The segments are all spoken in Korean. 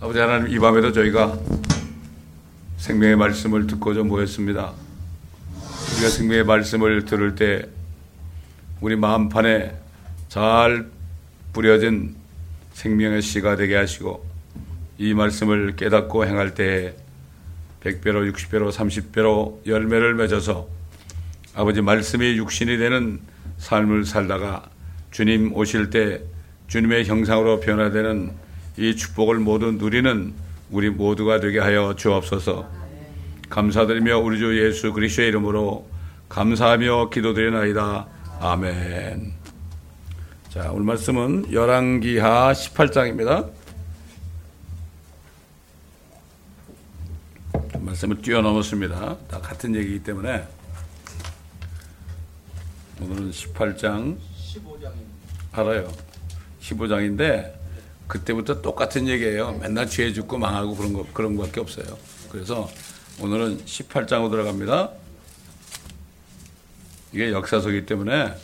아버지 하나님 이 밤에도 저희가 생명의 말씀을 듣고자 모였습니다. 우리가 생명의 말씀을 들을 때 우리 마음판에 잘 뿌려진 생명의 씨가 되게 하시고 이 말씀을 깨닫고 행할 때 100배로 60배로 30배로 열매를 맺어서 아버지 말씀이 육신이 되는 삶을 살다가 주님 오실 때 주님의 형상으로 변화되는 이 축복을 모두 누리는 우리 모두가 되게 하여 주옵소서. 감사드리며 우리 주 예수 그리스도의 이름으로 감사하며 기도드리나이다. 아멘. 자, 오늘 말씀은 열왕기하 18장입니다. 말씀을 뛰어넘었습니다. 다 같은 얘기이기 때문에 오늘은 18장 15장입니다. 알아요. 15장인데 그때부터 똑같은 얘기예요. 맨날 죄 죽고 망하고 그런 거 그런 거밖에 없어요. 그래서 오늘은 18장으로 들어갑니다. 이게 역사서기 때문에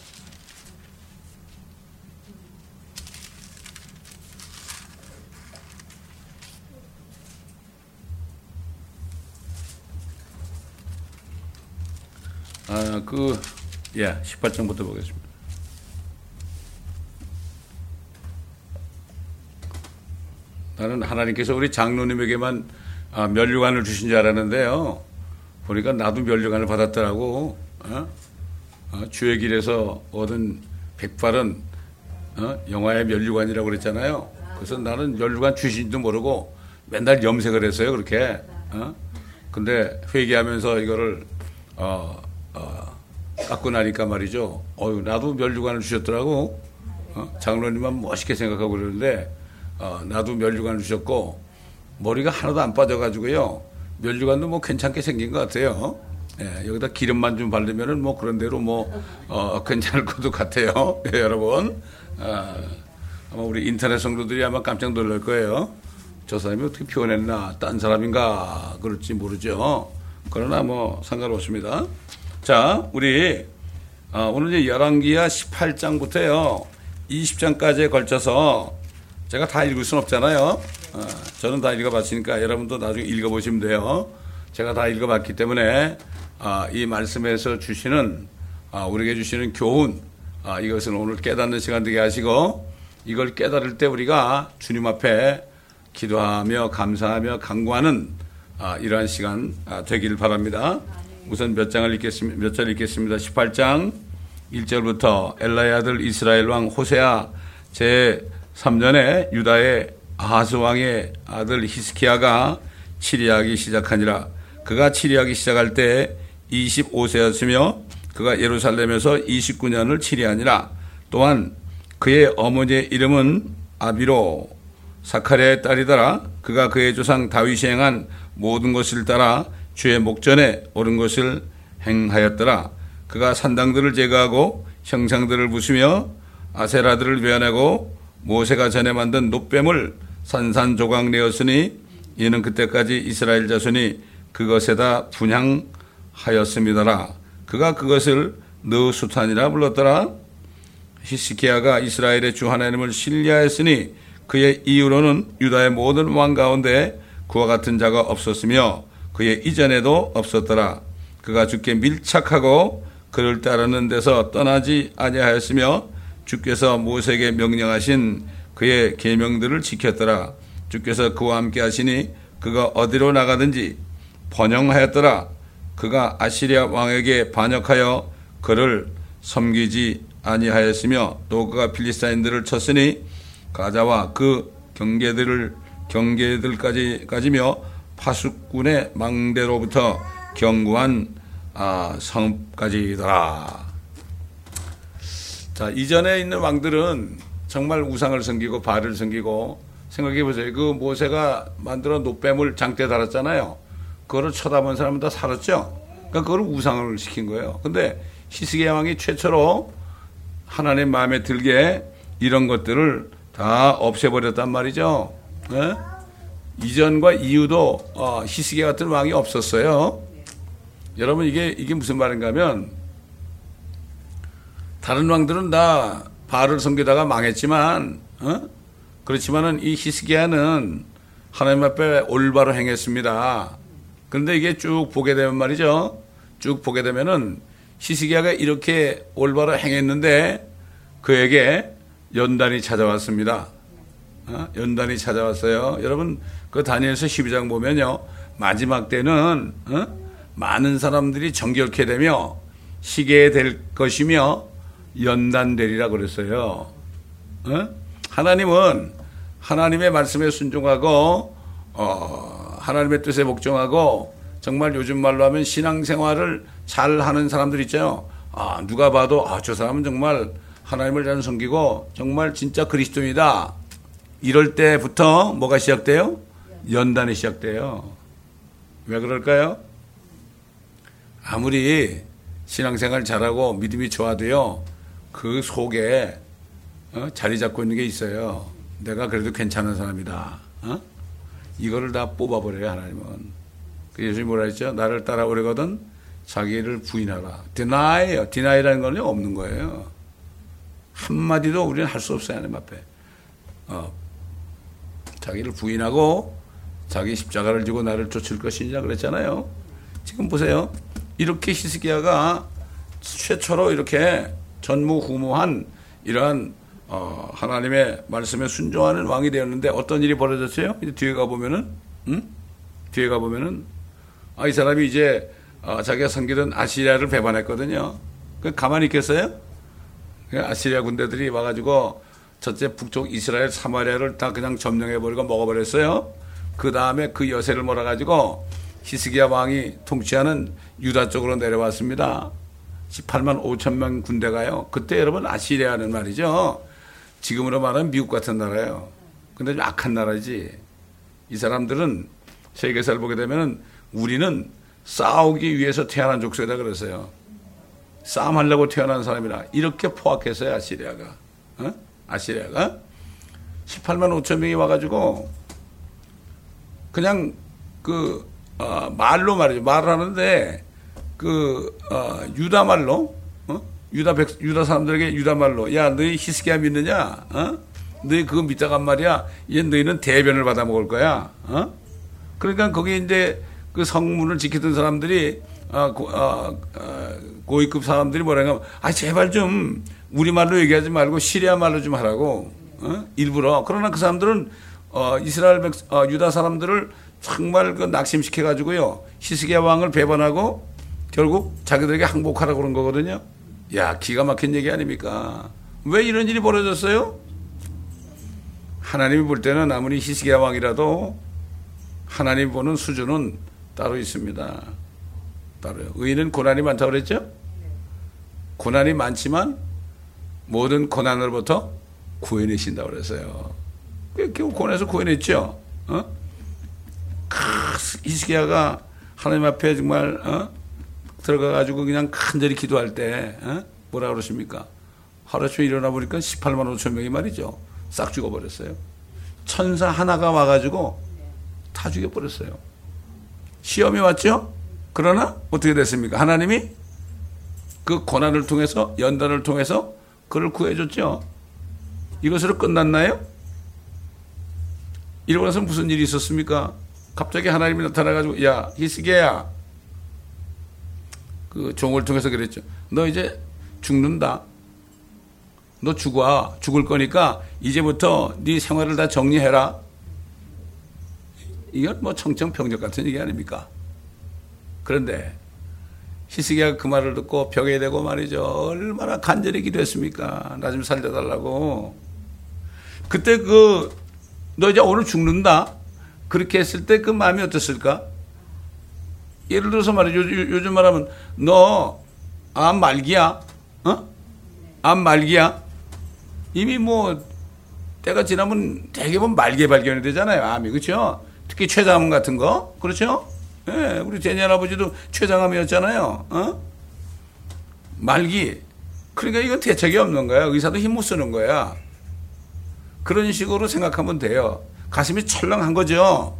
아, 그, 예, 18장부터 보겠습니다. 나는 하나님께서 우리 장로님에게만 아, 면류관을 주신 줄 알았는데요. 보니까 나도 면류관을 받았더라고. 어? 어, 주의 길에서 얻은 백발은 어? 영화의 면류관이라고 그랬잖아요. 그래서 나는 면류관 주신지도 모르고 맨날 염색을 했어요. 그렇게. 어? 근데 회개하면서 이거를 어, 어, 깎고 나니까 말이죠. 어유 나도 면류관을 주셨더라고. 어? 장로님만 멋있게 생각하고 그러는데 어, 나도 면류관을 주셨고 머리가 하나도 안 빠져가지고요. 면류관도 뭐 괜찮게 생긴 것 같아요. 예, 여기다 기름만 좀 바르면은 뭐 그런 대로 뭐 어, 괜찮을 것도 같아요. 예, 여러분. 아, 아마 우리 인터넷 성도들이 아마 깜짝 놀랄 거예요. 저 사람이 어떻게 표현했나, 딴 사람인가, 그럴지 모르죠. 그러나 뭐 상관없습니다. 자, 우리 어, 오늘 이제 열왕기야 18장부터요. 20장까지에 걸쳐서 제가 다 읽을 수는 없잖아요. 어, 저는 다 읽어봤으니까 여러분도 나중에 읽어보시면 돼요. 제가 다 읽어봤기 때문에 아, 이 말씀에서 주시는 아, 우리에게 주시는 교훈 아, 이것은 오늘 깨닫는 시간 되게 하시고 이걸 깨달을 때 우리가 주님 앞에 기도하며 감사하며 강구하는 아, 이러한 시간 아, 되기를 바랍니다. 우선 몇 장을 읽겠습니다. 몇 절 읽겠습니다. 18장 1절부터 엘라의 아들 이스라엘 왕 호세아 제 3년에 유다의 아하스 왕의 아들 히스키야가 치리하기 시작하니라. 그가 치리하기 시작할 때 25세였으며 그가 예루살렘에서 29년을 치리하니라. 또한 그의 어머니의 이름은 아비로 사카리아의 딸이더라. 그가 그의 조상 다윗이 행한 모든 것을 따라 주의 목전에 옳은 것을 행하였더라. 그가 산당들을 제거하고 형상들을 부수며 아세라들을 베어내고 모세가 전에 만든 노뱀을 산산조각 내었으니 이는 그때까지 이스라엘 자손이 그것에다 분향하였습니다라. 그가 그것을 느수탄이라 불렀더라. 히스키야가 이스라엘의 주 하나님을 신뢰하였으니 그의 이후로는 유다의 모든 왕 가운데 그와 같은 자가 없었으며 그의 이전에도 없었더라. 그가 주께 밀착하고 그를 따르는 데서 떠나지 아니하였으며 주께서 모세에게 명령하신 그의 계명들을 지켰더라. 주께서 그와 함께 하시니 그가 어디로 나가든지 번영하였더라. 그가 아시리아 왕에게 반역하여 그를 섬기지 아니하였으며 또 그가 필리스타인들을 쳤으니 가자와 그 경계들을 경계들까지 까지며 파수꾼의 망대로부터 경구한 아, 성까지더라. 자 이전에 있는 왕들은 정말 우상을 섬기고 발을 섬기고 생각해 보세요. 그 모세가 만들어 노뱀을 장대 달았잖아요. 그거를 쳐다본 사람은 다 살았죠. 그러니까 그걸 우상을 시킨 거예요. 근데 히스기 왕이 최초로 하나님 마음에 들게 이런 것들을 다 없애버렸단 말이죠. 네? 이전과 이후도 어, 히스기 같은 왕이 없었어요. 여러분 이게 이게 무슨 말인가 하면 다른 왕들은 다 바알을 섬기다가 망했지만 어? 그렇지만은 이 히스기야는 하나님 앞에 올바로 행했습니다. 그런데 이게 쭉 보게 되면 말이죠. 쭉 보게 되면은 히스기야가 이렇게 올바로 행했는데 그에게 연단이 찾아왔습니다. 어? 연단이 찾아왔어요. 여러분 그 다니엘서 12장 보면요. 마지막 때는 어? 많은 사람들이 정결케 되며 시게 될 것이며 연단되리라 그랬어요. 어? 하나님은 하나님의 말씀에 순종하고 어, 하나님의 뜻에 복종하고 정말 요즘 말로 하면 신앙생활을 잘 하는 사람들 있죠. 아, 누가 봐도 아, 저 사람은 정말 하나님을 잘 섬기고 정말 진짜 그리스도이다. 이럴 때부터 뭐가 시작돼요? 연단이 시작돼요. 왜 그럴까요? 아무리 신앙생활 잘하고 믿음이 좋아도요, 그 속에 어? 자리 잡고 있는 게 있어요. 내가 그래도 괜찮은 사람이다. 어? 이거를 다 뽑아버려요, 하나님은. 그 예수님 뭐라 했죠? 나를 따라오려거든 자기를 부인하라. deny, deny라는 건 없는 거예요. 한마디도 우리는 할 수 없어요, 하나님 앞에. 어, 자기를 부인하고 자기 십자가를 지고 나를 쫓을 것이냐 그랬잖아요. 지금 보세요. 이렇게 히스기야가 최초로 이렇게 전무후무한 이러한 어, 하나님의 말씀에 순종하는 왕이 되었는데 어떤 일이 벌어졌어요? 이제 뒤에 가 보면은, 응? 뒤에 가 보면은 아, 이 사람이 이제 어, 자기가 섬기던 아시리아를 배반했거든요. 그 가만히 있겠어요? 그 아시리아 군대들이 와가지고 첫째 북쪽 이스라엘 사마리아를 다 그냥 점령해버리고 먹어버렸어요. 그 다음에 그 여세를 몰아가지고 히스기야 왕이 통치하는 유다 쪽으로 내려왔습니다. 18만 5천 명 군대가요. 그때 여러분 아시리아는 말이죠. 지금으로 말하면 미국 같은 나라예요. 근데 좀 악한 나라지. 이 사람들은 세계사를 보게 되면 우리는 싸우기 위해서 태어난 족속이다 그랬어요. 싸움하려고 태어난 사람이라 이렇게 포악했어요 아시리아가. 어? 아시리아가 18만 5천 명이 와가지고 그냥 그 어, 말로 말이죠. 말을 하는데 그 어, 유다 말로 어? 유다 백 유다 사람들에게 유다 말로 야 너희 히스기야 믿느냐? 어? 너희 그거 믿다간 말이야. 얘 너희는 대변을 받아 먹을 거야. 어? 그러니까 거기 이제 그 성문을 지키던 사람들이 어, 고, 어, 어, 고위급 사람들이 뭐라 하면 아 제발 좀 우리말로 얘기하지 말고 시리아 말로 좀 하라고 어? 일부러 그러나 그 사람들은 어, 이스라엘 백, 어, 유다 사람들을 정말 그 낙심시켜 가지고요 히스기야 왕을 배반하고 결국 자기들에게 항복하라고 그런 거거든요. 야 기가 막힌 얘기 아닙니까? 왜 이런 일이 벌어졌어요? 하나님이 볼 때는 아무리 히스기야 왕이라도 하나님 보는 수준은 따로 있습니다. 따로요. 의인은 고난이 많다고 그랬죠? 고난이 많지만 모든 고난으로부터 구해내신다고 그랬어요. 결국 고난에서 구해냈죠? 어? 이스기야가 하나님 앞에 정말 어? 들어가가지고 그냥 간절히 기도할 때 어? 뭐라 그러십니까? 하루아침에 일어나 보니까 18만 5천 명이 말이죠. 싹 죽어버렸어요. 천사 하나가 와가지고 다 죽여버렸어요. 시험이 왔죠? 그러나 어떻게 됐습니까? 하나님이 그 고난을 통해서 연단을 통해서 그를 구해줬죠. 이것으로 끝났나요? 나서 무슨 일이 있었습니까? 갑자기 하나님이 나타나가지고 야 히스기야 그 종을 통해서 그랬죠. 너 이제 죽는다. 너 죽어. 죽을 거니까 이제부터 네 생활을 다 정리해라. 이건 뭐 청청병력 같은 얘기 아닙니까? 그런데 히스기야가 그 말을 듣고 벽에 대고 말이죠. 얼마나 간절히 기도했습니까? 나 좀 살려달라고. 그때 그, 너 이제 오늘 죽는다? 그렇게 했을 때 그 마음이 어땠을까? 예를 들어서 말이죠. 요즘 말하면, 너, 암 말기야? 어? 암 말기야? 이미 뭐, 때가 지나면 대개만 말기 발견이 되잖아요. 암이. 그렇죠? 특히 췌장암 같은 거. 그렇죠? 예, 우리 제니 할아버지도 췌장암이었잖아요. 어? 말기. 그러니까 이건 대책이 없는 거야. 의사도 힘 못 쓰는 거야. 그런 식으로 생각하면 돼요. 가슴이 철렁한 거죠.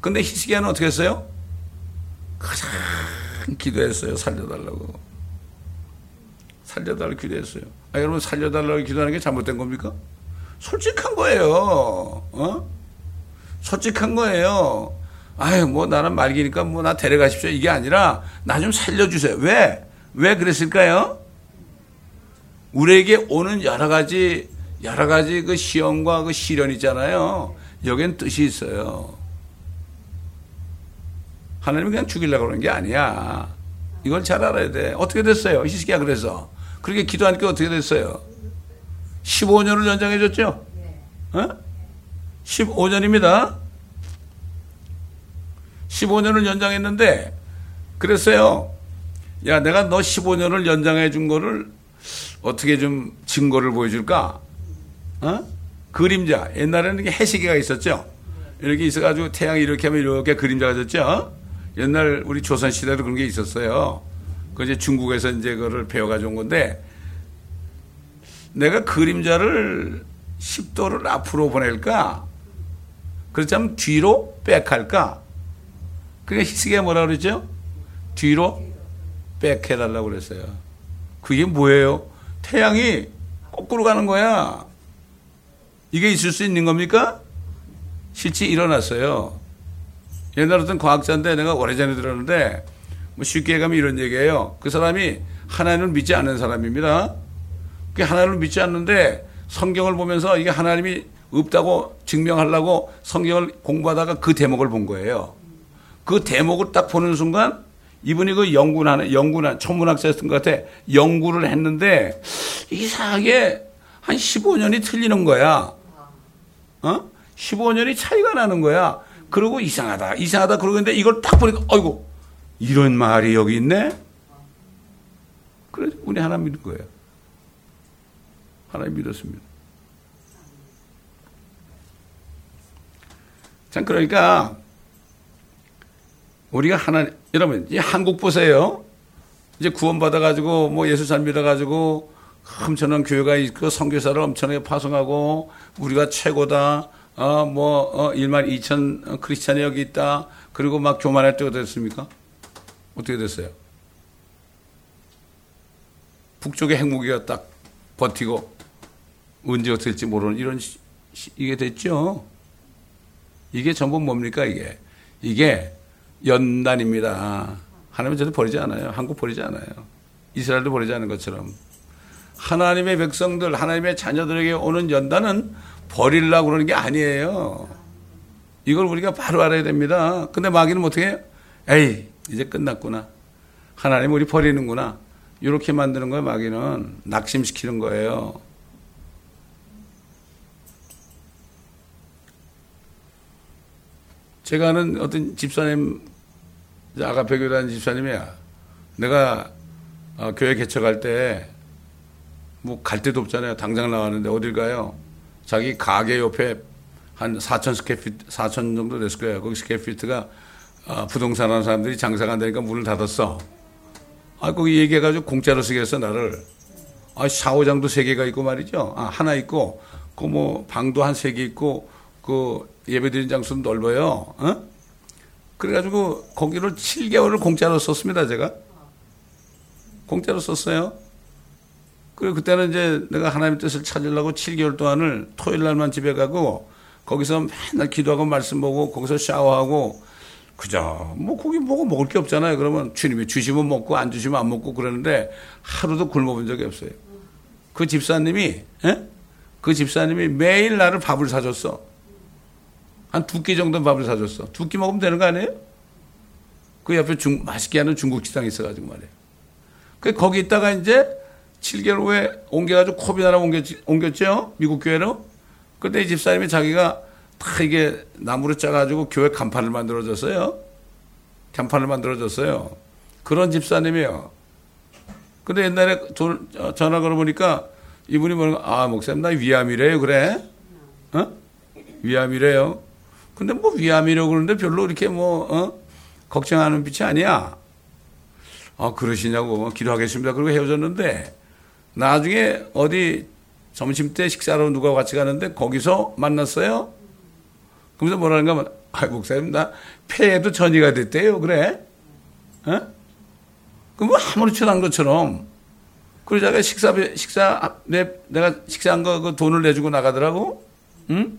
근데 히스기야는 어떻게 했어요? 가장 기도했어요. 살려달라고. 살려달라고 기도했어요. 아, 여러분 살려달라고 기도하는 게 잘못된 겁니까? 솔직한 거예요. 어? 솔직한 거예요. 아유, 뭐 나는 말기니까 뭐 나 데려가십시오. 이게 아니라 나 좀 살려주세요. 왜? 왜 그랬을까요? 우리에게 오는 여러 가지, 여러 가지 그 시험과 그 시련 있잖아요. 여기엔 뜻이 있어요. 하나님이 그냥 죽이려고 그러는 게 아니야. 이걸 잘 알아야 돼. 어떻게 됐어요? 히스기야 그래서. 그렇게 기도하니까 어떻게 됐어요? 15년을 연장해 줬죠? 어? 15년입니다. 15년을 연장했는데 그랬어요. 야, 내가 너 15년을 연장해 준 거를 어떻게 좀 증거를 보여줄까? 어? 그림자. 옛날에는 해시계가 있었죠? 이렇게 있어가지고 태양이 이렇게 하면 이렇게 그림자가 졌죠? 옛날 우리 조선 시대도 그런 게 있었어요. 그 이제 중국에서 이제 그거를 배워가지고 온 건데 내가 그림자를 10도를 앞으로 보낼까? 그렇다면 뒤로 백할까? 그게 히스기야 뭐라 그랬죠? 뒤로 백해달라고 그랬어요. 그게 뭐예요? 태양이 거꾸로 가는 거야. 이게 있을 수 있는 겁니까? 실제 일어났어요. 옛날 어떤 과학자인데 내가 오래전에 들었는데 뭐 쉽게 가면 이런 얘기예요. 그 사람이 하나님을 믿지 않는 사람입니다. 그 하나님을 믿지 않는데 성경을 보면서 이게 하나님이 없다고 증명하려고 성경을 공부하다가 그 대목을 본 거예요. 그 대목을 딱 보는 순간 이분이 그 연구하는 연구나 천문학자였던 것 같아 연구를 했는데 이상하게 한 15년이 틀리는 거야. 어? 15년이 차이가 나는 거야. 그러고 이상하다, 이상하다 그러고 있는데 이걸 딱 보니까 어이구 이런 말이 여기 있네. 그래서 우리 하나 믿는 거예요. 하나님 믿었습니다. 참 그러니까 우리가 하나 여러분 이 한국 보세요. 이제 구원받아 가지고 뭐 예수 잘 믿어 가지고 엄청난 교회가 있고 선교사를 엄청나게 파송하고 우리가 최고다. 어 뭐 어, 1만 2천 크리스찬이 여기 있다. 그리고 막 교만할 때가 됐습니까? 어떻게 됐어요? 북쪽의 핵무기가 딱 버티고 언제 될지 모르는 이런 시, 이게 됐죠. 이게 전부 뭡니까 이게? 이게 연단입니다. 하나님은 저도 버리지 않아요. 한국 버리지 않아요. 이스라엘도 버리지 않은 것처럼. 하나님의 백성들, 하나님의 자녀들에게 오는 연단은 버리려고 그러는 게 아니에요. 이걸 우리가 바로 알아야 됩니다. 근데 마귀는 어떻게 해요? 에이, 이제 끝났구나. 하나님 우리 버리는구나. 이렇게 만드는 거예요, 마귀는. 낙심시키는 거예요. 제가 아는 어떤 집사님, 아가페 다니는 집사님이야. 내가 어, 교회 개척할 때, 뭐 갈 데도 없잖아요. 당장 나왔는데 어딜 가요? 자기 가게 옆에 한 4천 스케피트, 4천 정도 됐을 거예요. 거기 스케피트가 어, 부동산 하는 사람들이 장사가 안 되니까 문을 닫았어. 아, 거기 얘기해가지고 공짜로 쓰게 했어, 나를. 아, 샤워장도 세 개가 있고 말이죠. 아, 하나 있고, 그 뭐, 방도 한 세 개 있고, 그 예배드리는 장소도 넓어요. 어? 그래가지고 거기를 7개월을 공짜로 썼습니다, 제가. 공짜로 썼어요. 그리고 그때는 이제 내가 하나님의 뜻을 찾으려고 7개월 동안을 토요일 날만 집에 가고 거기서 맨날 기도하고 말씀 보고 거기서 샤워하고 그죠. 뭐 거기 뭐고 먹을 게 없잖아요. 그러면 주님이 주시면 먹고 안 주시면 안 먹고 그러는데 하루도 굶어본 적이 없어요. 그 집사님이 에? 예? 그 집사님이 매일 나를 밥을 사줬어. 한 두 끼 정도 밥을 사줬어. 두 끼 먹으면 되는 거 아니에요? 그 옆에 중, 맛있게 하는 중국 식당이 있어가지고 말이에요. 그 거기 있다가 이제 7개월 후에 옮겨가지고 코비나라 옮겼, 옮겼죠? 미국 교회로. 그때 이 집사님이 자기가 다 이게 나무로 짜가지고 교회 간판을 만들어줬어요. 간판을 만들어줬어요. 그런 집사님이에요. 근데 옛날에 돈, 어, 전화 걸어보니까 이분이 뭐는 아, 목사님, 나 위암이래요. 그래? 어? 위암이래요. 근데 뭐 위암이라고 그러는데 별로 이렇게 뭐, 어? 걱정하는 빛이 아니야. 아, 그러시냐고. 기도하겠습니다. 그리고 헤어졌는데 나중에 어디 점심 때 식사로 누가 같이 가는데 거기서 만났어요. 그러면서 뭐라는가 하면, 아, 목사님, 나 폐에도 전이가 됐대요. 그래? 어? 그럼 뭐 아무렇지도 않은 것처럼. 그러자가 식사, 식사, 내, 내가 식사한 거 그 돈을 내주고 나가더라고. 응?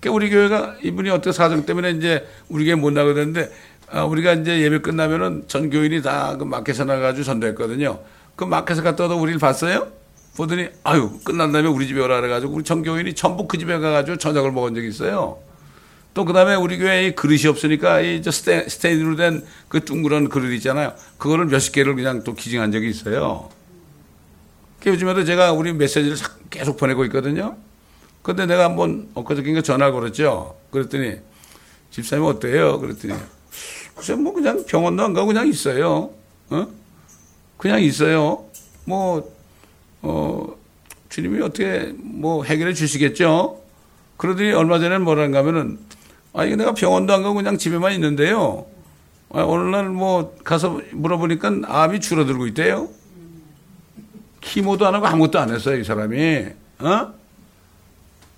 그 우리 교회가 이분이 어떤 사정 때문에 이제 우리 교회 못 나가게 됐는데 아, 우리가 이제 예배 끝나면은 전 교인이 다 그 마켓에 나가가지고 전도했거든요. 그 마켓에 갔다 와도 우리를 봤어요? 보더니 아유 끝난 다음에 우리 집에 오라 그래가지고 우리 전 교인이 전부 그 집에 가가지고 저녁을 먹은 적이 있어요. 또 그다음에 우리 교회에 그릇이 없으니까 이저 스테, 스테인으로 된 그 둥그런 그릇 있잖아요. 그거를 몇십 개를 그냥 또 기증한 적이 있어요. 그 요즘에도 제가 우리 메시지를 계속 보내고 있거든요. 근데 내가 한번 엊그저께인가 전화 걸었죠. 그랬더니 집사님 어때요? 그랬더니 글쎄 뭐 그냥 병원도 안 가고 그냥 있어요. 어? 그냥 있어요. 뭐, 어, 주님이 어떻게 뭐 해결해 주시겠죠? 그러더니 얼마 전에 뭐라는가 하면은 아, 이게 내가 병원도 안 가고 그냥 집에만 있는데요. 아, 오늘날 뭐 가서 물어보니까 암이 줄어들고 있대요. 키모도 안 하고 아무것도 안 했어요, 이 사람이. 어?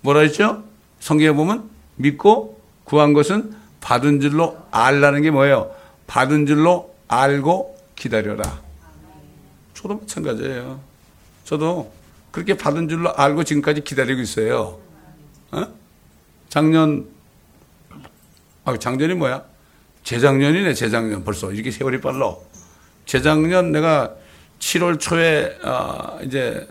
뭐라 했죠? 성경에 보면 믿고 구한 것은 받은 줄로 알라는 게 뭐예요? 받은 줄로 알고 기다려라. 저도 마찬가지예요. 저도 그렇게 받은 줄로 알고 지금까지 기다리고 있어요. 어? 작년 아, 작년이 뭐야? 재작년이네, 재작년. 벌써 이렇게 세월이 빨라. 재작년 내가 7월 초에, 아, 이제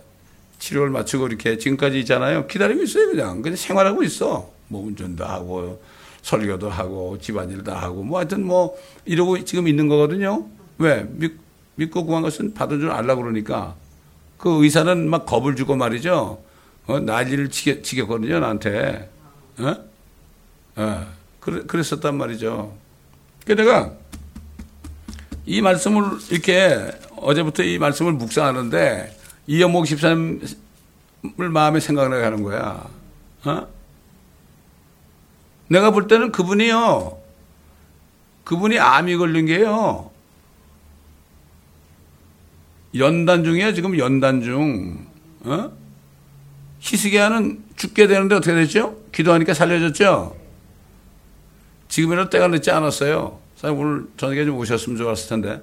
치료를 마치고 이렇게 지금까지 있잖아요. 기다리고 있어요, 그냥. 그냥 생활하고 있어. 뭐 운전도 하고, 설교도 하고, 집안일도 하고, 뭐 하여튼 뭐 이러고 지금 있는 거거든요. 왜? 믿, 믿고 구한 것은 받은 줄 알라 그러니까. 그 의사는 막 겁을 주고 말이죠. 어, 난리를 치겠, 치겠거든요, 나한테. 어? 어. 그랬었단 말이죠. 그 내가 이 말씀을 이렇게 어제부터 이 말씀을 묵상하는데 이영목 집사님을 마음에 생각을 하는 거야. 어? 내가 볼 때는 그분이요. 그분이 암이 걸린 게요. 연단 중이야, 지금 연단 중. 어? 희스기야는 죽게 되는데 어떻게 됐죠? 기도하니까 살려졌죠? 지금이라도 때가 늦지 않았어요. 사실 오늘 저녁에 좀 오셨으면 좋았을 텐데.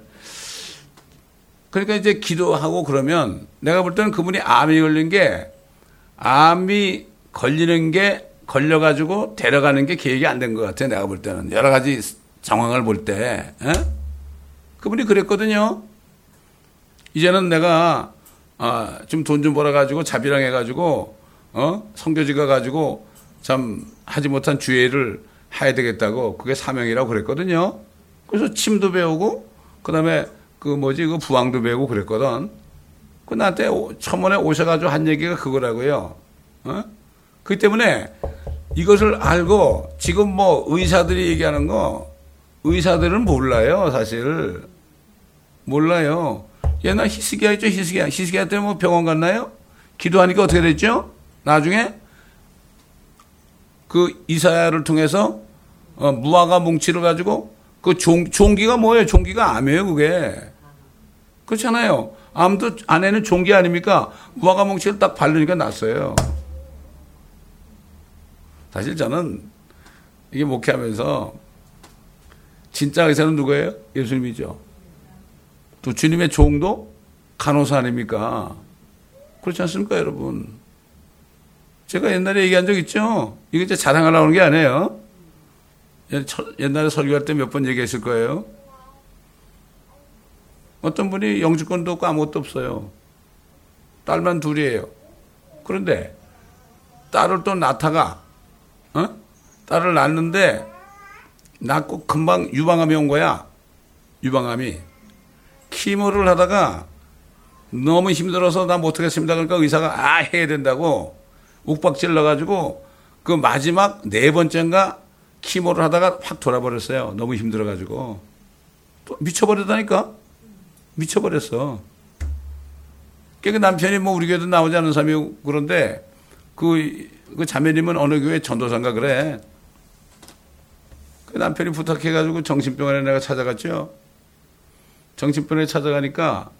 그러니까 이제 기도하고 그러면 내가 볼 때는 그분이 암이 걸린 게 암이 걸리는 게 걸려가지고 데려가는 게 계획이 안 된 것 같아요. 내가 볼 때는. 여러 가지 상황을 볼 때. 에? 그분이 그랬거든요. 이제는 내가 아, 좀 돈 좀 벌어가지고 자비랑 해가지고 어? 성교지가 가지고 참 하지 못한 주의를 해야 되겠다고 그게 사명이라고 그랬거든요. 그래서 침도 배우고 그다음에 그 뭐지 그 부항도 배우고 그랬거든. 그 나한테 처음에 오셔가지고 한 얘기가 그거라고요. 어? 그 때문에 이것을 알고 지금 뭐 의사들이 얘기하는 거 의사들은 몰라요 사실 몰라요. 옛날 히스기야 있죠 히스기야 히스기야 때문에 뭐 병원 갔나요? 기도하니까 어떻게 됐죠? 나중에 그 이사야를 통해서 어, 무화과 뭉치를 가지고 그 종, 종기가 뭐예요? 종기가 암이에요, 그게. 그렇잖아요. 암도 안에는 종기 아닙니까? 무화과 뭉치를 딱 바르니까 났어요. 사실 저는 이게 목회하면서 진짜 의사는 누구예요? 예수님이죠. 또 주님의 종도 간호사 아닙니까? 그렇지 않습니까, 여러분? 제가 옛날에 얘기한 적 있죠? 이게 이제 자랑하려고 하는 게 아니에요. 옛날에 설교할 때 몇 번 얘기했을 거예요. 어떤 분이 영주권도 없고 아무것도 없어요. 딸만 둘이에요. 그런데 딸을 또 낳다가 어? 딸을 낳는데 낳고 금방 유방암이 온 거야. 유방암이. 키모를 하다가 너무 힘들어서 나 못하겠습니다. 그러니까 의사가 아 해야 된다고 욱박질 넣어가지고 그 마지막 네 번째인가 키모를 하다가 확 돌아버렸어요. 너무 힘들어가지고 또 미쳐버렸다니까 미쳐버렸어. 그 남편이 뭐 우리 교회도 나오지 않은 사람이 그런데 그, 그 자매님은 어느 교회 전도사인가 그래. 그 남편이 부탁해가지고 정신병원에 내가 찾아갔죠. 정신병원에 찾아가니까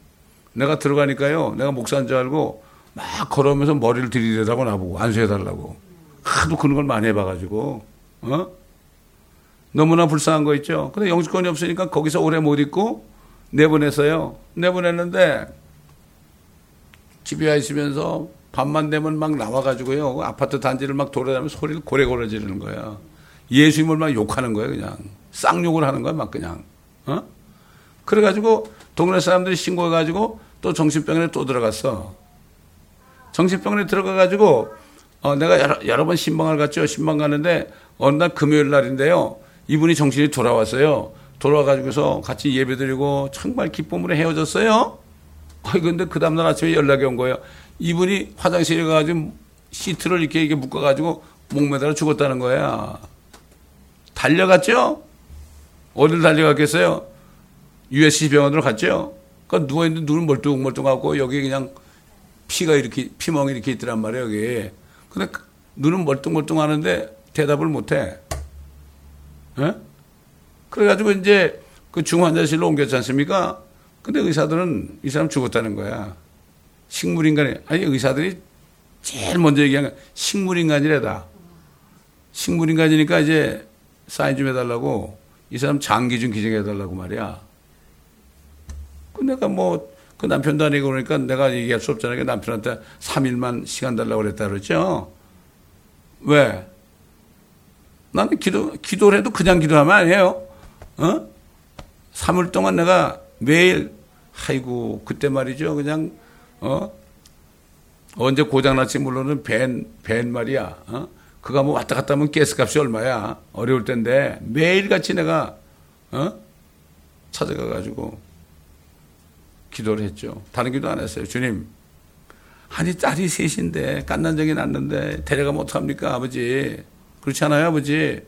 내가 들어가니까요. 내가 목사인 줄 알고 막 걸어오면서 머리를 들이대라고 나보고 안수해달라고. 하도 그런 걸 많이 해봐가지고, 어? 너무나 불쌍한 거 있죠. 근데 영주권이 없으니까 거기서 오래 못 있고 내보냈어요. 내보냈는데 집에 와 있으면서 밤만 되면 막 나와가지고요. 아파트 단지를 막 돌아다니면 소리를 고래고래 지르는 거야. 예수님을 막 욕하는 거야, 그냥. 쌍욕을 하는 거야, 막 그냥. 어? 그래가지고 동네 사람들이 신고해가지고 또 정신병원에 또 들어갔어. 정신병원에 들어가가지고 어, 내가 여러, 여러 번 신방을 갔죠. 신방 가는데 어느 날 금요일 날인데요. 이분이 정신이 돌아왔어요. 돌아와가지고서 같이 예배 드리고 정말 기쁨으로 헤어졌어요. 아이 근데 그 다음날 아침에 연락이 온 거예요. 이분이 화장실에 가가지고 시트를 이렇게 이렇게 묶어가지고 목매달아 죽었다는 거야. 달려갔죠? 어딜 달려갔겠어요? USC 병원으로 갔죠? 그러니까 누워있는데 눈은 멀뚱멀뚱하고 여기 그냥 피가 이렇게, 피멍이 이렇게 있더란 말이에요, 여기. 근데 그 눈은 멀뚱멀뚱 하는데 대답을 못 해. 예? 그래가지고 이제 그 중환자실로 옮겼지 않습니까? 근데 의사들은 이 사람 죽었다는 거야. 식물인간이, 아니, 의사들이 제일 먼저 얘기한 건 식물인간이래다. 식물인간이니까 이제 사인 좀 해달라고 이 사람 장기 좀 기증해달라고 말이야. 그 내가 뭐 그 남편도 아니고 그러니까 내가 얘기할 수 없잖아요. 그 남편한테 3일만 시간 달라고 그랬다 그랬죠. 왜? 나는 기도, 기도를 해도 그냥 기도하면 안 해요. 어? 3일 동안 내가 매일, 아이고, 그때 말이죠. 그냥, 어? 언제 고장났지 물론은 밴, 밴 말이야. 어? 그가 뭐 왔다 갔다 하면 가스값이 얼마야. 어려울 텐데 매일같이 내가, 어? 찾아가가지고 기도를 했죠. 다른 기도 안 했어요. 주님, 아니, 딸이 셋인데, 깐난정이 났는데, 데려가면 어떡합니까, 아버지? 그렇지 않아요, 아버지?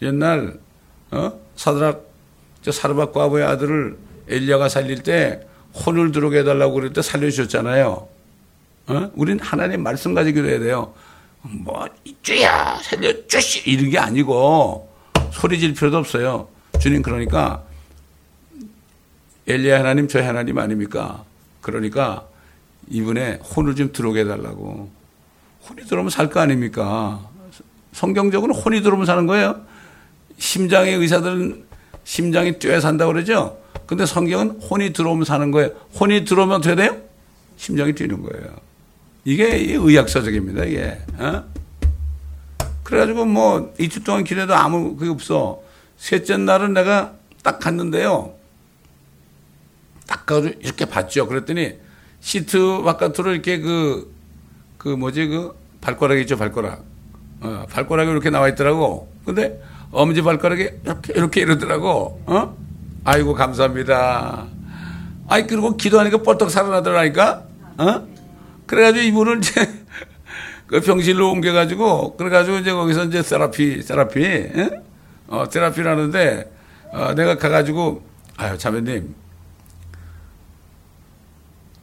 옛날, 어? 사드락, 저 사르밧 과부의 아들을 엘리야가 살릴 때, 혼을 들어오게 해달라고 그럴 때 살려주셨잖아요. 어? 우린 하나님 말씀 가지고 기도해야 돼요. 뭐, 이쭈야, 살려주시! 이런 게 아니고, 소리 질 필요도 없어요. 주님, 그러니까, 엘리야 하나님, 저희 하나님 아닙니까? 그러니까, 이분의 혼을 좀 들어오게 해달라고. 혼이 들어오면 살 거 아닙니까? 성경적으로 혼이 들어오면 사는 거예요. 심장의 의사들은 심장이 뛰어 산다고 그러죠? 근데 성경은 혼이 들어오면 사는 거예요. 혼이 들어오면 어떻게 돼요? 심장이 뛰는 거예요. 이게 의학서적입니다, 이게. 어? 그래가지고 뭐 이틀 동안 기도해도 아무 그게 없어. 셋째 날은 내가 딱 갔는데요. 딱 가서 이렇게 봤죠. 그랬더니 시트 바깥으로 이렇게 그, 그 뭐지, 그 발가락이 있죠, 발가락. 어, 발가락이 이렇게 나와 있더라고. 근데 엄지 발가락이 이렇게, 이렇게 이러더라고. 어? 아이고, 감사합니다. 아이, 그리고 기도하니까 뻘떡 살아나더라니까? 어? 그래가지고 이분을 이제 그 병실로 옮겨가지고, 그래가지고 이제 거기서 이제 세라피, 세라피, 예? 어, 세라피를 하는데, 어, 내가 가가지고, 아유, 자매님,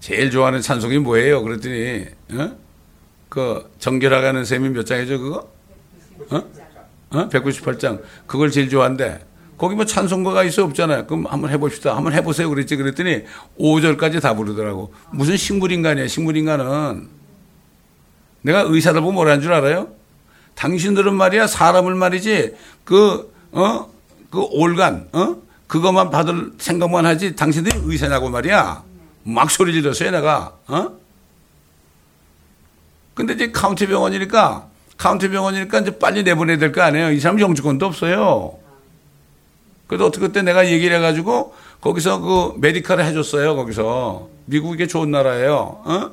제일 좋아하는 찬송이 뭐예요? 그랬더니, 어? 그, 정결하가는 셈이 몇 장이죠, 그거? 어? 어? 198장. 그걸 제일 좋아한대. 거기 뭐 찬송가가 있어 없잖아요. 그럼 한번 해봅시다. 한번 해보세요. 그랬지. 그랬더니 5절까지 다 부르더라고. 무슨 식물인간이야, 식물인간은. 내가 의사들 보면 뭐라는 줄 알아요? 당신들은 말이야, 사람을 말이지, 그, 어? 그 organ, 어? 그것만 받을 생각만 하지, 당신들이 의사냐고 말이야. 막 소리 질렀어요, 내가. 어? 근데 이제 카운티 병원이니까, 카운티 병원이니까 이제 빨리 내보내야 될 거 아니에요. 이 사람 영주권도 없어요. 그래도 어떻게 그때 내가 얘기를 해가지고, 거기서 그 메디칼을 해줬어요, 거기서. 미국이 좋은 나라예요. 어?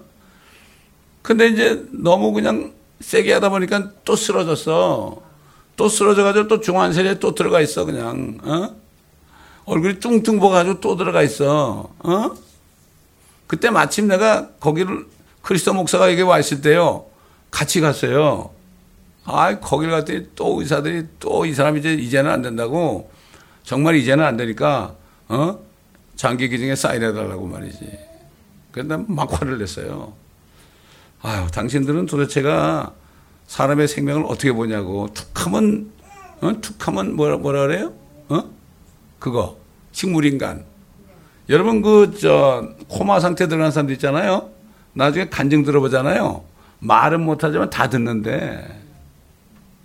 근데 이제 너무 그냥 세게 하다 보니까 또 쓰러졌어. 또 쓰러져가지고 또 중환세에 또 들어가 있어, 그냥. 어? 얼굴이 뚱뚱 부어가지고 또 들어가 있어. 어? 그때 마침 내가 거기를 크리스도 목사가 여기 와 있을 때요. 같이 갔어요. 아, 거기를 갔더니 또 의사들이 또 이 사람이 이제 이제는 안 된다고 정말 이제는 안 되니까 어? 장기 기증에 사인해 달라고 말이지. 그런데 막 화를 냈어요. 아유, 당신들은 도대체가 사람의 생명을 어떻게 보냐고. 툭하면, 어? 툭하면 뭐라, 뭐라 그래요? 어? 그거. 식물인간. 여러분 그 저 코마 상태 들어간 사람들 있잖아요. 나중에 간증 들어보잖아요. 말은 못하지만 다 듣는데.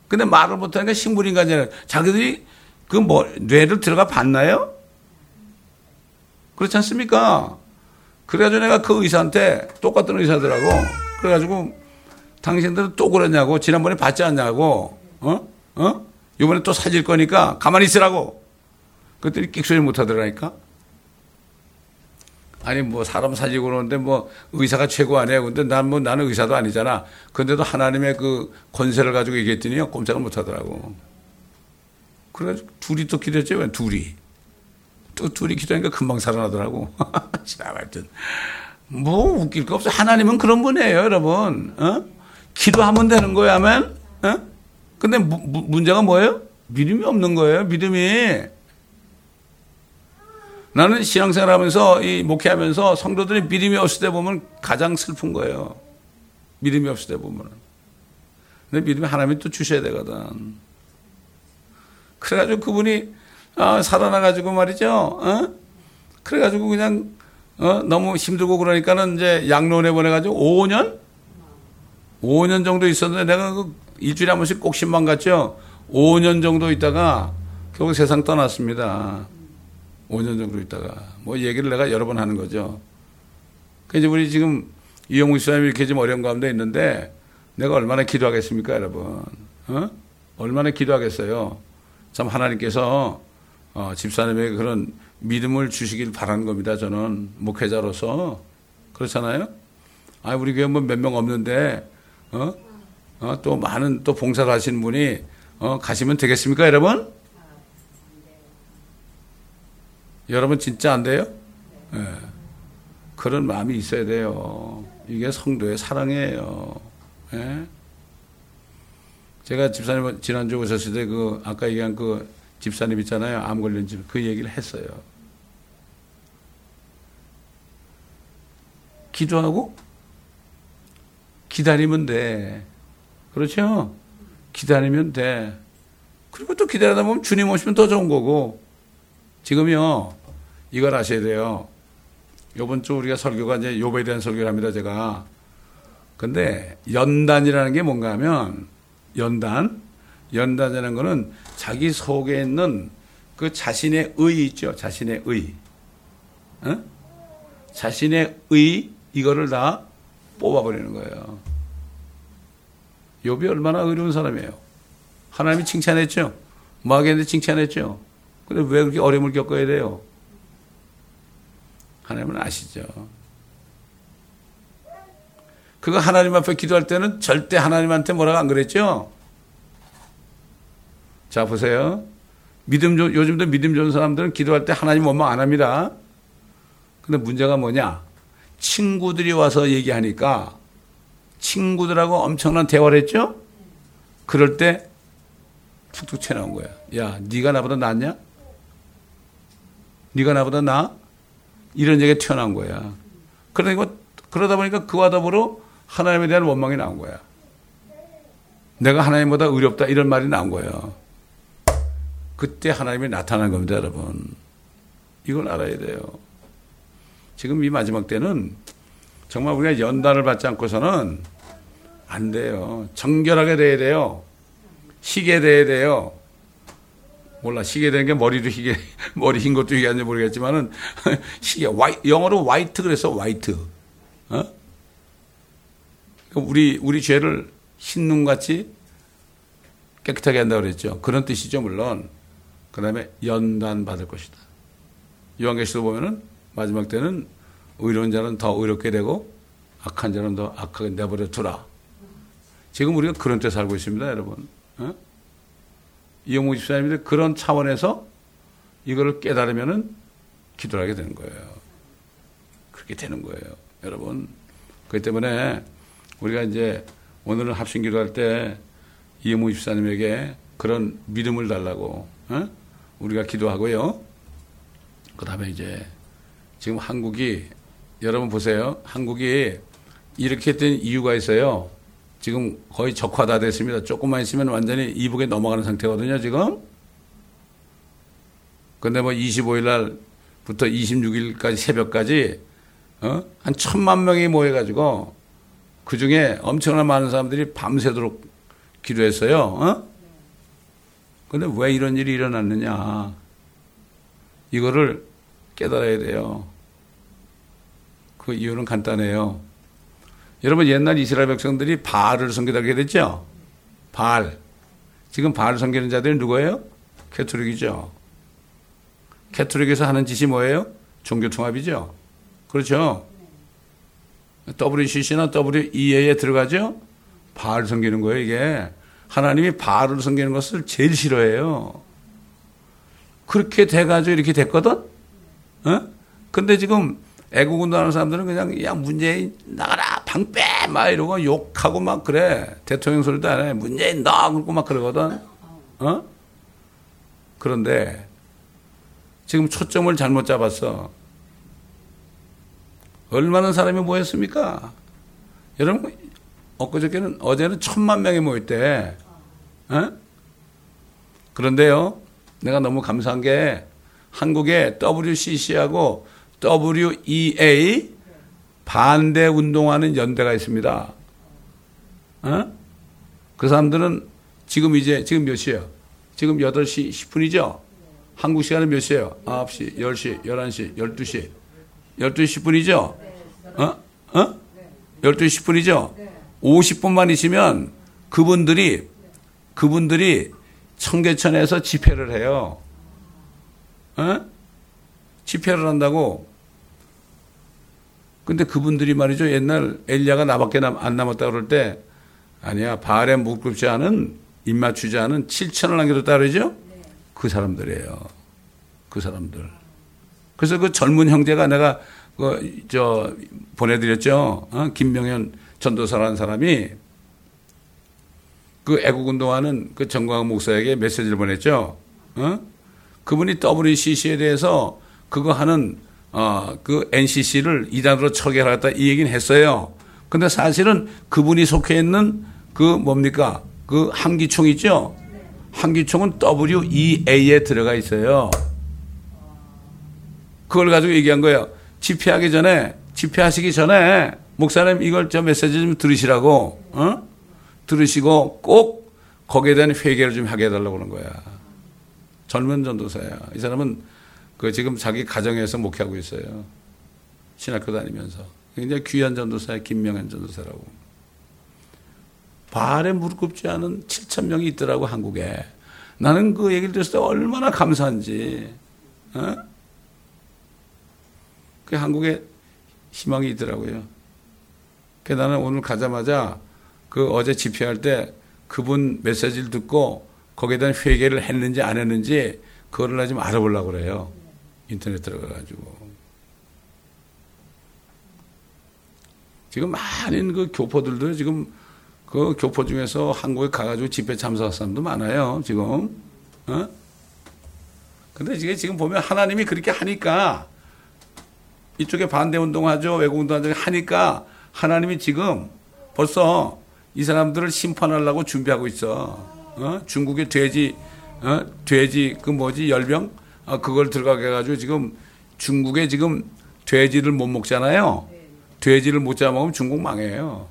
근데 말을 못하니까 식물인간이잖아요. 자기들이 그 뭐 뇌를 들어가 봤나요? 그렇지 않습니까? 그래가지고 내가 그 의사한테 똑같은 의사들하고 그래가지고 당신들은 또 그러냐고 지난번에 받지 않냐고 어? 어? 이번에 또 사질 거니까 가만히 있으라고 그랬더니 끽소리 못 하더라니까 아니 뭐 사람 사지고 그러는데 뭐 의사가 최고 아니에요 근데 난 뭐 나는 의사도 아니잖아. 근데도 하나님의 그 권세를 가지고 얘기했더니요 꼼짝을 못 하더라고. 그래가지고 둘이 또 기도했죠 왜? 둘이. 또 둘이 기도하니까 금방 살아나더라고. 하여튼. 뭐 웃길 거 없어. 하나님은 그런 분이에요 여러분. 어? 기도하면 되는 거야 하면 어? 근데 무, 문제가 뭐예요? 믿음이 없는 거예요 믿음이 나는 신앙생활 하면서 이 목회하면서 성도들이 믿음이 없을 때 보면 가장 슬픈 거예요. 믿음이 없을 때 보면. 근데 믿음이 하나님이 또 주셔야 되거든. 그래가지고 그분이 어, 살아나가지고 말이죠. 어? 그래가지고 그냥 어? 너무 힘들고 그러니까는 이제 양론에 보내가지고 5년? 5년 정도 있었는데 내가 그 일주일에 한 번씩 꼭 신방 갔죠. 5년 정도 있다가 결국 세상 떠났습니다. 5년 정도 있다가 뭐 얘기를 내가 여러 번 하는 거죠. 그 이제 우리 지금 이영우 수사님이 이렇게 좀 어려운 가운데 있는데 내가 얼마나 기도하겠습니까, 여러분? 어? 얼마나 기도하겠어요? 참 하나님께서 어, 집사님에게 그런 믿음을 주시길 바라는 겁니다. 저는 목회자로서 그렇잖아요. 아 우리 교회 뭐 몇 명 없는데 어? 어? 또 많은 또 봉사를 하시는 분이 어, 가시면 되겠습니까, 여러분? 여러분 진짜 안 돼요? 네. 그런 마음이 있어야 돼요. 이게 성도의 사랑이에요. 네? 제가 집사님 지난주 오셨을 때 그 아까 얘기한 그 집사님 있잖아요. 암 걸린 집 그 얘기를 했어요. 기도하고 기다리면 돼. 그렇죠? 기다리면 돼. 그리고 또 기다리다 보면 주님 오시면 더 좋은 거고. 지금요, 이걸 아셔야 돼요. 요번 주 우리가 설교가 이제 요배에 대한 설교를 합니다, 제가. 근데 연단이라는 게 뭔가 하면 연단, 연단이라는 거는 자기 속에 있는 그 자신의 의 있죠. 자신의 의. 어? 자신의 의, 이거를 다 뽑아버리는 거예요. 욥이 얼마나 의로운 사람이에요. 하나님이 칭찬했죠. 마귀한테 칭찬했죠. 근데 왜 그렇게 어려움을 겪어야 돼요? 하나님은 아시죠. 그거 하나님 앞에 기도할 때는 절대 하나님한테 뭐라고 안 그랬죠? 자, 보세요. 믿음, 요즘도 믿음 좋은 사람들은 기도할 때 하나님 원망 안 합니다. 근데 문제가 뭐냐? 친구들이 와서 얘기하니까 친구들하고 엄청난 대화를 했죠? 그럴 때 툭툭 튀어나온 거야. 야, 네가 나보다 낫냐? 네가 나보다 나? 이런 얘기가 튀어나온 거야. 그러니까 그러다 보니까 그와 더불어 하나님에 대한 원망이 나온 거야. 내가 하나님보다 의롭다 이런 말이 나온 거예요. 그때 하나님이 나타난 겁니다, 여러분. 이걸 알아야 돼요. 지금 이 마지막 때는 정말 우리가 연단을 받지 않고서는 안 돼요. 정결하게 돼야 돼요. 희게 돼야 돼요. 몰라. 희게 되는 게 머리도 희게 머리 흰 것도 희게한지 모르겠지만은 희게 와이 영어로 화이트 그래서 화이트 어? 우리 우리 죄를 흰 눈 같이 깨끗하게 한다 그랬죠. 그런 뜻이죠 물론. 그 다음에 연단 받을 것이다. 요한계시록 보면은 마지막 때는 의로운 자는 더 의롭게 되고 악한 자는 더 악하게 내버려 두라. 지금 우리가 그런 때 살고 있습니다 여러분. 어? 이영무 집사님들 그런 차원에서 이거를 깨달으면은 기도를 하게 되는 거예요. 그렇게 되는 거예요. 여러분. 그렇기 때문에 우리가 이제 오늘은 합심 기도할 때 이영무 집사님에게 그런 믿음을 달라고, 어? 우리가 기도하고요. 그 다음에 이제 지금 한국이 여러분 보세요. 한국이 이렇게 된 이유가 있어요. 지금 거의 적화 다 됐습니다. 조금만 있으면 완전히 이북에 넘어가는 상태거든요, 지금. 근데 뭐 25일 날부터 26일까지 새벽까지, 어? 한 천만 명이 모여 가지고 그 중에 엄청난 많은 사람들이 밤새도록 기도했어요, 어? 근데 왜 이런 일이 일어났느냐. 이거를 깨달아야 돼요. 그 이유는 간단해요. 여러분 옛날 이스라엘 백성들이 바알을 섬기다게 됐죠? 바알. 지금 바알 섬기는 자들이 누구예요? 캐토릭이죠. 캐토릭에서 하는 짓이 뭐예요? 종교 통합이죠. 그렇죠. WCC나 WEA에 들어가죠? 바알 섬기는 거예요, 이게. 하나님이 바알을 섬기는 것을 제일 싫어해요. 그렇게 돼가지고 이렇게 됐거든? 어? 근데 지금 애국 운동하는 사람들은 그냥 야 문재인 나가라 방빼! 막 이러고 욕하고 막 그래. 대통령 소리도 안 해 문재인 너! 그러고 막 그러거든. 어? 그런데 지금 초점을 잘못 잡았어. 얼마나 사람이 모였습니까? 여러분 엊그저께는 어제는 천만 명이 모였대 어? 그런데요 내가 너무 감사한 게 한국에 WCC하고 WEA 반대 운동하는 연대가 있습니다. 어? 그 사람들은 지금 이제 지금 몇 시예요? 지금 8시 10분이죠? 한국 시간은 몇 시예요? 9시, 10시, 11시, 12시. 12시 10분이죠? 어? 어? 12시 10분이죠? 50분만 있으면 그분들이 그분들이 청계천에서 집회를 해요. 어? 집회를 한다고. 근데 그분들이 말이죠. 옛날 엘리야가 나밖에 안 남았다 그럴 때 아니야. 바알에 묵급지 않은 입맞추지 않은 7천을 남겨뒀다 그러죠. 그 사람들이에요. 그 사람들. 그래서 그 젊은 형제가 내가 그 저 보내드렸죠. 어? 김명현 전도사라는 사람이 그 애국운동하는 그 정광 목사에게 메시지를 보냈죠. 어? 그분이 WCC에 대해서 그거 하는 어, 그 NCC를 이단으로 처결하겠다 이 얘기는 했어요. 근데 사실은 그분이 속해 있는 그 뭡니까? 그 한기총 있죠? 한기총은 WEA에 들어가 있어요. 그걸 가지고 얘기한 거예요. 집회하기 전에, 집회하시기 전에, 목사님 이걸 저 메시지 좀 들으시라고, 어? 들으시고 꼭 거기에 대한 회개를 좀 하게 해달라고 그런 거야. 젊은 전도사야. 이 사람은 그 지금 자기 가정에서 목회하고 있어요. 신학교 다니면서. 굉장히 귀한 전도사야. 김명현 전도사라고. 발에 무릎 꿇지 않은 7천 명이 있더라고 한국에. 나는 그 얘기를 들었을 때 얼마나 감사한지. 어? 그 한국에 희망이 있더라고요. 그 나는 오늘 가자마자 그 어제 집회할 때 그분 메시지를 듣고 거기에 대한 회개를 했는지 안 했는지 그거를 나 좀 알아보려고 그래요. 인터넷 들어가가지고. 지금 많은 그 교포들도 지금 그 교포 중에서 한국에 가가지고 집회 참석한 사람도 많아요. 지금. 어? 근데 이게 지금 보면 하나님이 그렇게 하니까 이쪽에 반대 운동하죠. 외국 운동하죠. 하니까 하나님이 지금 벌써 이 사람들을 심판하려고 준비하고 있어. 어? 중국의 돼지, 어? 돼지, 그 뭐지, 열병? 어, 그걸 들어가게 해가지고 지금 중국에 지금 돼지를 못 먹잖아요. 돼지를 못 잡아먹으면 중국 망해요.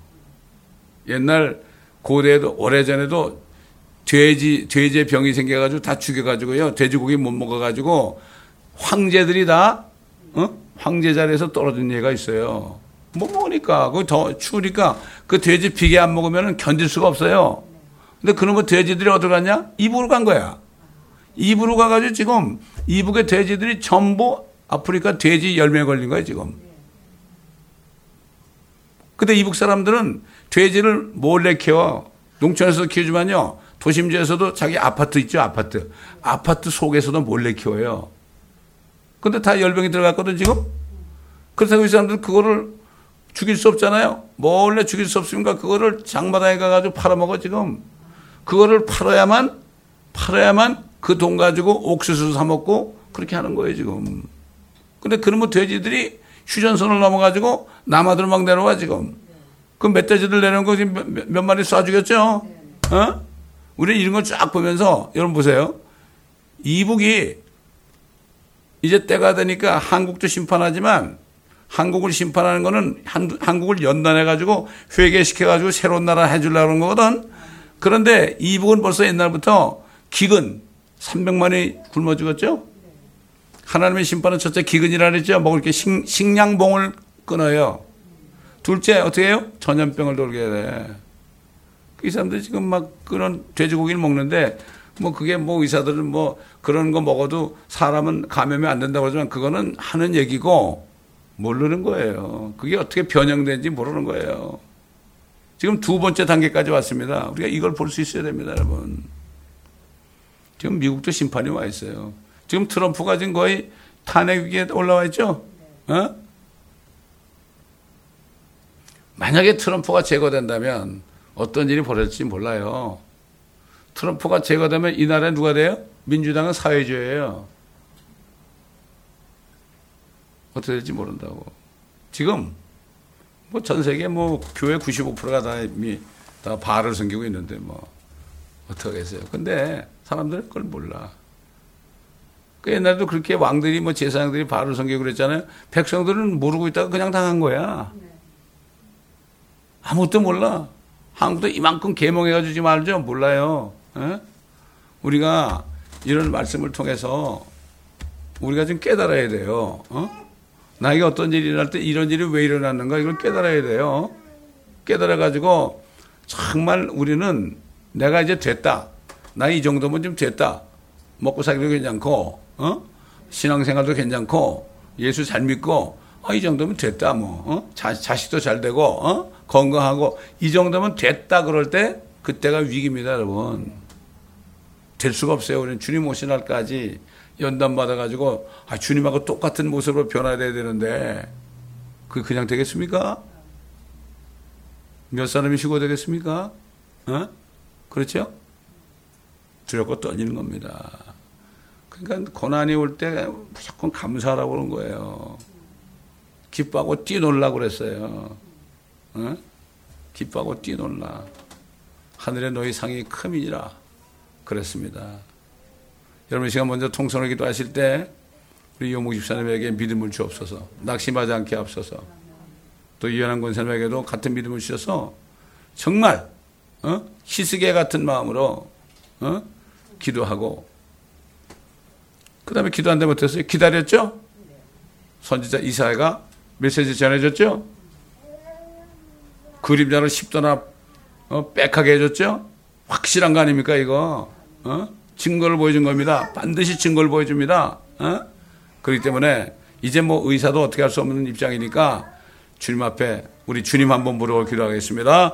옛날 고대에도 오래전에도 돼지, 돼지의 병이 생겨가지고 다 죽여가지고요. 돼지고기 못 먹어가지고 황제들이 다, 어? 황제 자리에서 떨어진 예가 있어요. 못 먹으니까. 그 더 추우니까 그 돼지 비계 안 먹으면 견딜 수가 없어요. 근데 그놈의 돼지들이 어디 갔냐? 이북으로 간 거야. 이북으로 가가지고 지금 이북의 돼지들이 전부 아프리카 돼지 열매에 걸린 거야, 지금. 근데 이북 사람들은 돼지를 몰래 키워. 농촌에서 키우지만요. 도심지에서도 자기 아파트 있죠, 아파트. 아파트 속에서도 몰래 키워요. 근데 다 열병이 들어갔거든, 지금? 그렇다고 이 사람들 그거를 죽일 수 없잖아요. 몰래 죽일 수 없으니까 그거를 장마당에 가가지고 팔아먹어, 지금. 그거를 팔아야만, 팔아야만 그 돈 가지고 옥수수 사 먹고 그렇게 하는 거예요, 지금. 근데 그러면 돼지들이 휴전선을 넘어가지고 남아들 막 내려와, 지금. 그 멧돼지들 내려온 거 지금 몇, 몇 마리 쏴 죽였죠? 어? 우리 이런 걸 쫙 보면서, 여러분 보세요. 이북이 이제 때가 되니까 한국도 심판하지만 한국을 심판하는 거는 한, 한국을 연단해가지고 회개시켜가지고 새로운 나라 해주려고 그런 거거든. 그런데 이북은 벌써 옛날부터 기근 300만이 굶어 죽었죠. 하나님의 심판은 첫째 기근이라 그랬죠. 먹을 게 식, 식량봉을 끊어요. 둘째 어떻게 해요? 전염병을 돌게 돼. 이 사람들이 지금 막 그런 돼지고기를 먹는데 뭐 그게 뭐 의사들은 뭐 그런 거 먹어도 사람은 감염이 안 된다고 하지만 그거는 하는 얘기고 모르는 거예요. 그게 어떻게 변형된지 모르는 거예요. 지금 두 번째 단계까지 왔습니다. 우리가 이걸 볼 수 있어야 됩니다, 여러분. 지금 미국도 심판이 와 있어요. 지금 트럼프가 지금 거의 탄핵 위기에 올라와 있죠? 어? 만약에 트럼프가 제거된다면 어떤 일이 벌어질지 몰라요. 트럼프가 제거되면 이 나라에 누가 돼요? 민주당은 사회주의예요. 어떻게 될지 모른다고. 지금 뭐 전 세계 뭐 교회 95%가 다 이미 다 바알을 섬기고 있는데 뭐 어떻게겠어요? 근데 사람들은 그걸 몰라. 그 옛날에도 그렇게 왕들이 뭐 제사장들이 바알을 섬기고 그랬잖아요. 백성들은 모르고 있다가 그냥 당한 거야. 아무것도 몰라. 한국도 이만큼 개몽해가지고 알죠? 몰라요. 에? 예? 우리가 이런 말씀을 통해서 우리가 좀 깨달아야 돼요. 어? 나에게 어떤 일이 일어날 때 이런 일이 왜 일어났는가 이걸 깨달아야 돼요. 깨달아가지고 정말 우리는 내가 이제 됐다. 나 이 정도면 좀 됐다. 먹고 살기도 괜찮고, 어? 신앙생활도 괜찮고, 예수 잘 믿고, 어, 이 정도면 됐다, 뭐, 어? 자, 자식도 잘 되고, 어? 건강하고, 이 정도면 됐다 그럴 때, 그때가 위기입니다, 여러분. 될 수가 없어요. 우리는 주님 오신 날까지 연단 받아가지고, 아, 주님하고 똑같은 모습으로 변화돼야 되는데, 그 그냥 되겠습니까? 몇 사람이 쉬고 되겠습니까? 어? 그렇죠? 두렵고 떨리는 겁니다. 그러니까 고난이 올 때 무조건 감사하라고 그런 거예요. 기뻐하고 뛰놀라고 그랬어요. 어? 기뻐하고 뛰놀라. 하늘의 너희 상이 크이라 그랬습니다. 여러분 시간 먼저 통성을 기도하실 때 우리 요목 집사님에게 믿음을 주옵소서. 낙심하지 않게 앞서서 또 이현한 권사님에게도 같은 믿음을 주셔서 정말 어? 희스개 같은 마음으로 어? 기도하고 그 다음에 기도한다 못했어요. 기다렸죠? 선지자 이사야가 메시지 전해줬죠? 그림자를 10도나 어, 빽하게 해줬죠? 확실한 거 아닙니까, 이거? 어? 증거를 보여준 겁니다. 반드시 증거를 보여줍니다. 어? 그렇기 때문에 이제 뭐 의사도 어떻게 할 수 없는 입장이니까 주님 앞에 우리 주님 한번 부르고 기도하겠습니다.